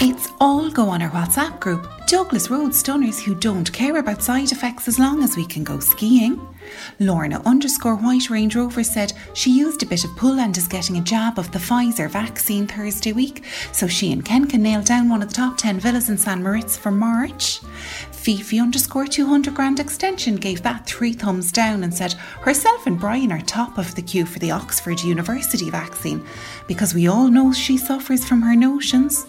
It's all go on our WhatsApp group, Douglas Road Stunners who don't care about side effects as long as we can go skiing. Lorna underscore White Range Rover said she used a bit of pull and is getting a jab of the Pfizer vaccine Thursday week, so she and Ken can nail down one of the top 10 villas in San Moritz for March. Fifi underscore 200 grand extension gave that three thumbs down and said herself and Brian are top of the queue for the Oxford University vaccine because we all know she suffers from her notions.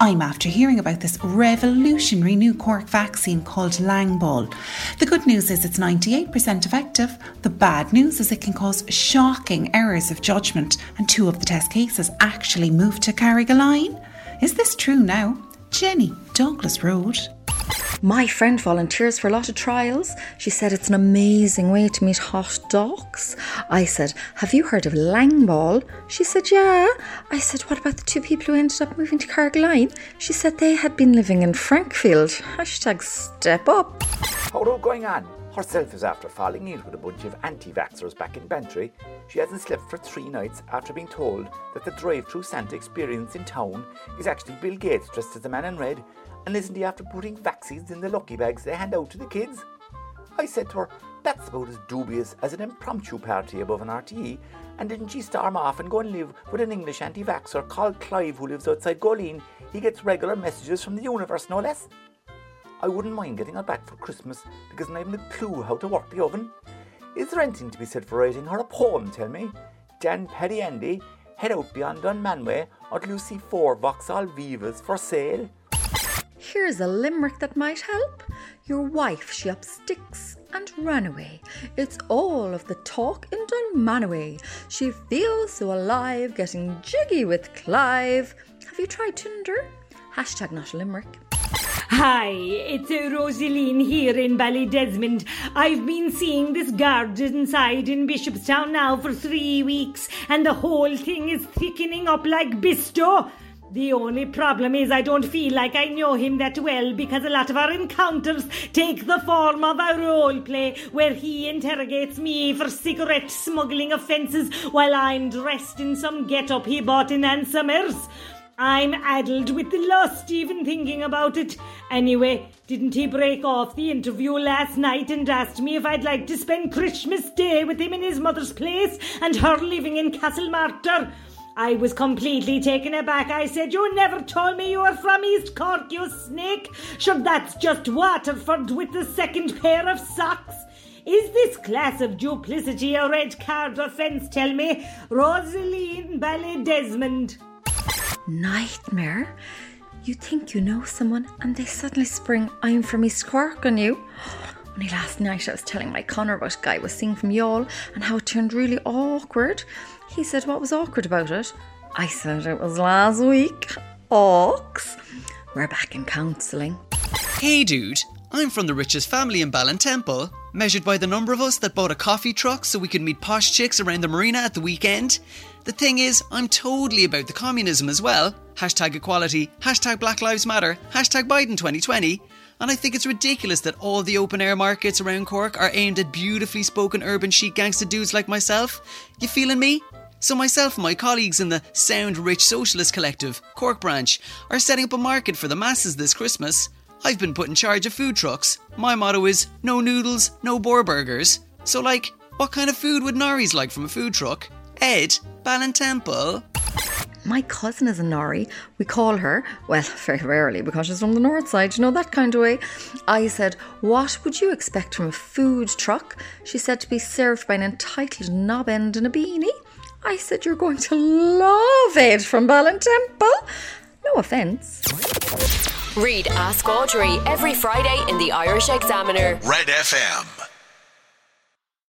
I'm after hearing about this revolutionary new Cork vaccine called Langball. The good news is it's 98% effective. The bad news is it can cause shocking errors of judgment, and two of the test cases actually moved to Carrigaline. Is this true now? Jenny, Douglas Road. My friend volunteers for a lot of trials. She said it's an amazing way to meet hot dogs. I said, Have you heard of Langball? She said, Yeah. I said, What about the two people who ended up moving to Carrigaline? She said they had been living in Frankfield. Hashtag step up. How going on? Herself is after falling in with a bunch of anti vaxxers back in Bantry. She hasn't slept for three nights after being told that the drive through Santa experience in town is actually Bill Gates dressed as a man in red and isn't he after putting vaccines in the lucky bags they hand out to the kids? I said to her, that's about as dubious as an impromptu party above an RTE, and didn't she storm off and go and live with an English anti vaxxer called Clive who lives outside Goleen? He gets regular messages from the universe, no less. I wouldn't mind getting her back for Christmas because I haven't a clue how to work the oven. Is there anything to be said for writing her a poem, tell me? Dan Paddy Andy, head out beyond Dunmanway you see four Vauxhall Vivas for sale. Here's a limerick that might help. Your wife, she up sticks and ran away. It's all of the talk in Dunmanway. She feels so alive, getting jiggy with Clive. Have you tried Tinder? Hashtag not a limerick. Hi, it's uh, Rosaline here in Ballydesmond. I've been seeing this garden side in Bishopstown now for three weeks, and the whole thing is thickening up like Bisto. The only problem is I don't feel like I know him that well because a lot of our encounters take the form of a role play where he interrogates me for cigarette smuggling offences while I'm dressed in some get-up he bought in Ann Summers. I'm addled with the lust even thinking about it. Anyway, didn't he break off the interview last night and asked me if I'd like to spend Christmas Day with him in his mother's place and her living in Castlemartyr? I was completely taken aback. I said, You never told me you were from East Cork, you snake. Sure, that's just Waterford with the second pair of socks. Is this class of duplicity a red card offence? Tell me. Rosaline Ballydesmond. Nightmare? You think you know someone and they suddenly spring I'm from East Cork on you? Only last night I was telling my Connor a guy was seeing from Youghal and how it turned really awkward. He said, What was awkward about it? I said, It was last week. Ox. We're back in counselling. Hey, dude. I'm from the richest family in Ballintemple, measured by the number of us that bought a coffee truck so we could meet posh chicks around the marina at the weekend. The thing is, I'm totally about the communism as well. Hashtag equality, hashtag Black Lives Matter, hashtag Biden 2020. And I think it's ridiculous that all the open air markets around Cork are aimed at beautifully spoken urban chic gangster dudes like myself. You feeling me? So, myself and my colleagues in the Sound Rich Socialist Collective, Cork branch, are setting up a market for the masses this Christmas. I've been put in charge of food trucks. My motto is no noodles, no boar burgers. So, like, what kind of food would Norries like from a food truck? Ed, Ballintemple. My cousin is a Nori. We call her, well, very rarely because she's from the north side, you know, that kind of way. I said, What would you expect from a food truck? She said to be served by an entitled knob end in a beanie. I said, You're going to love it from Ballintemple. No offence. Read Ask Audrey every Friday in the Irish Examiner. Red FM.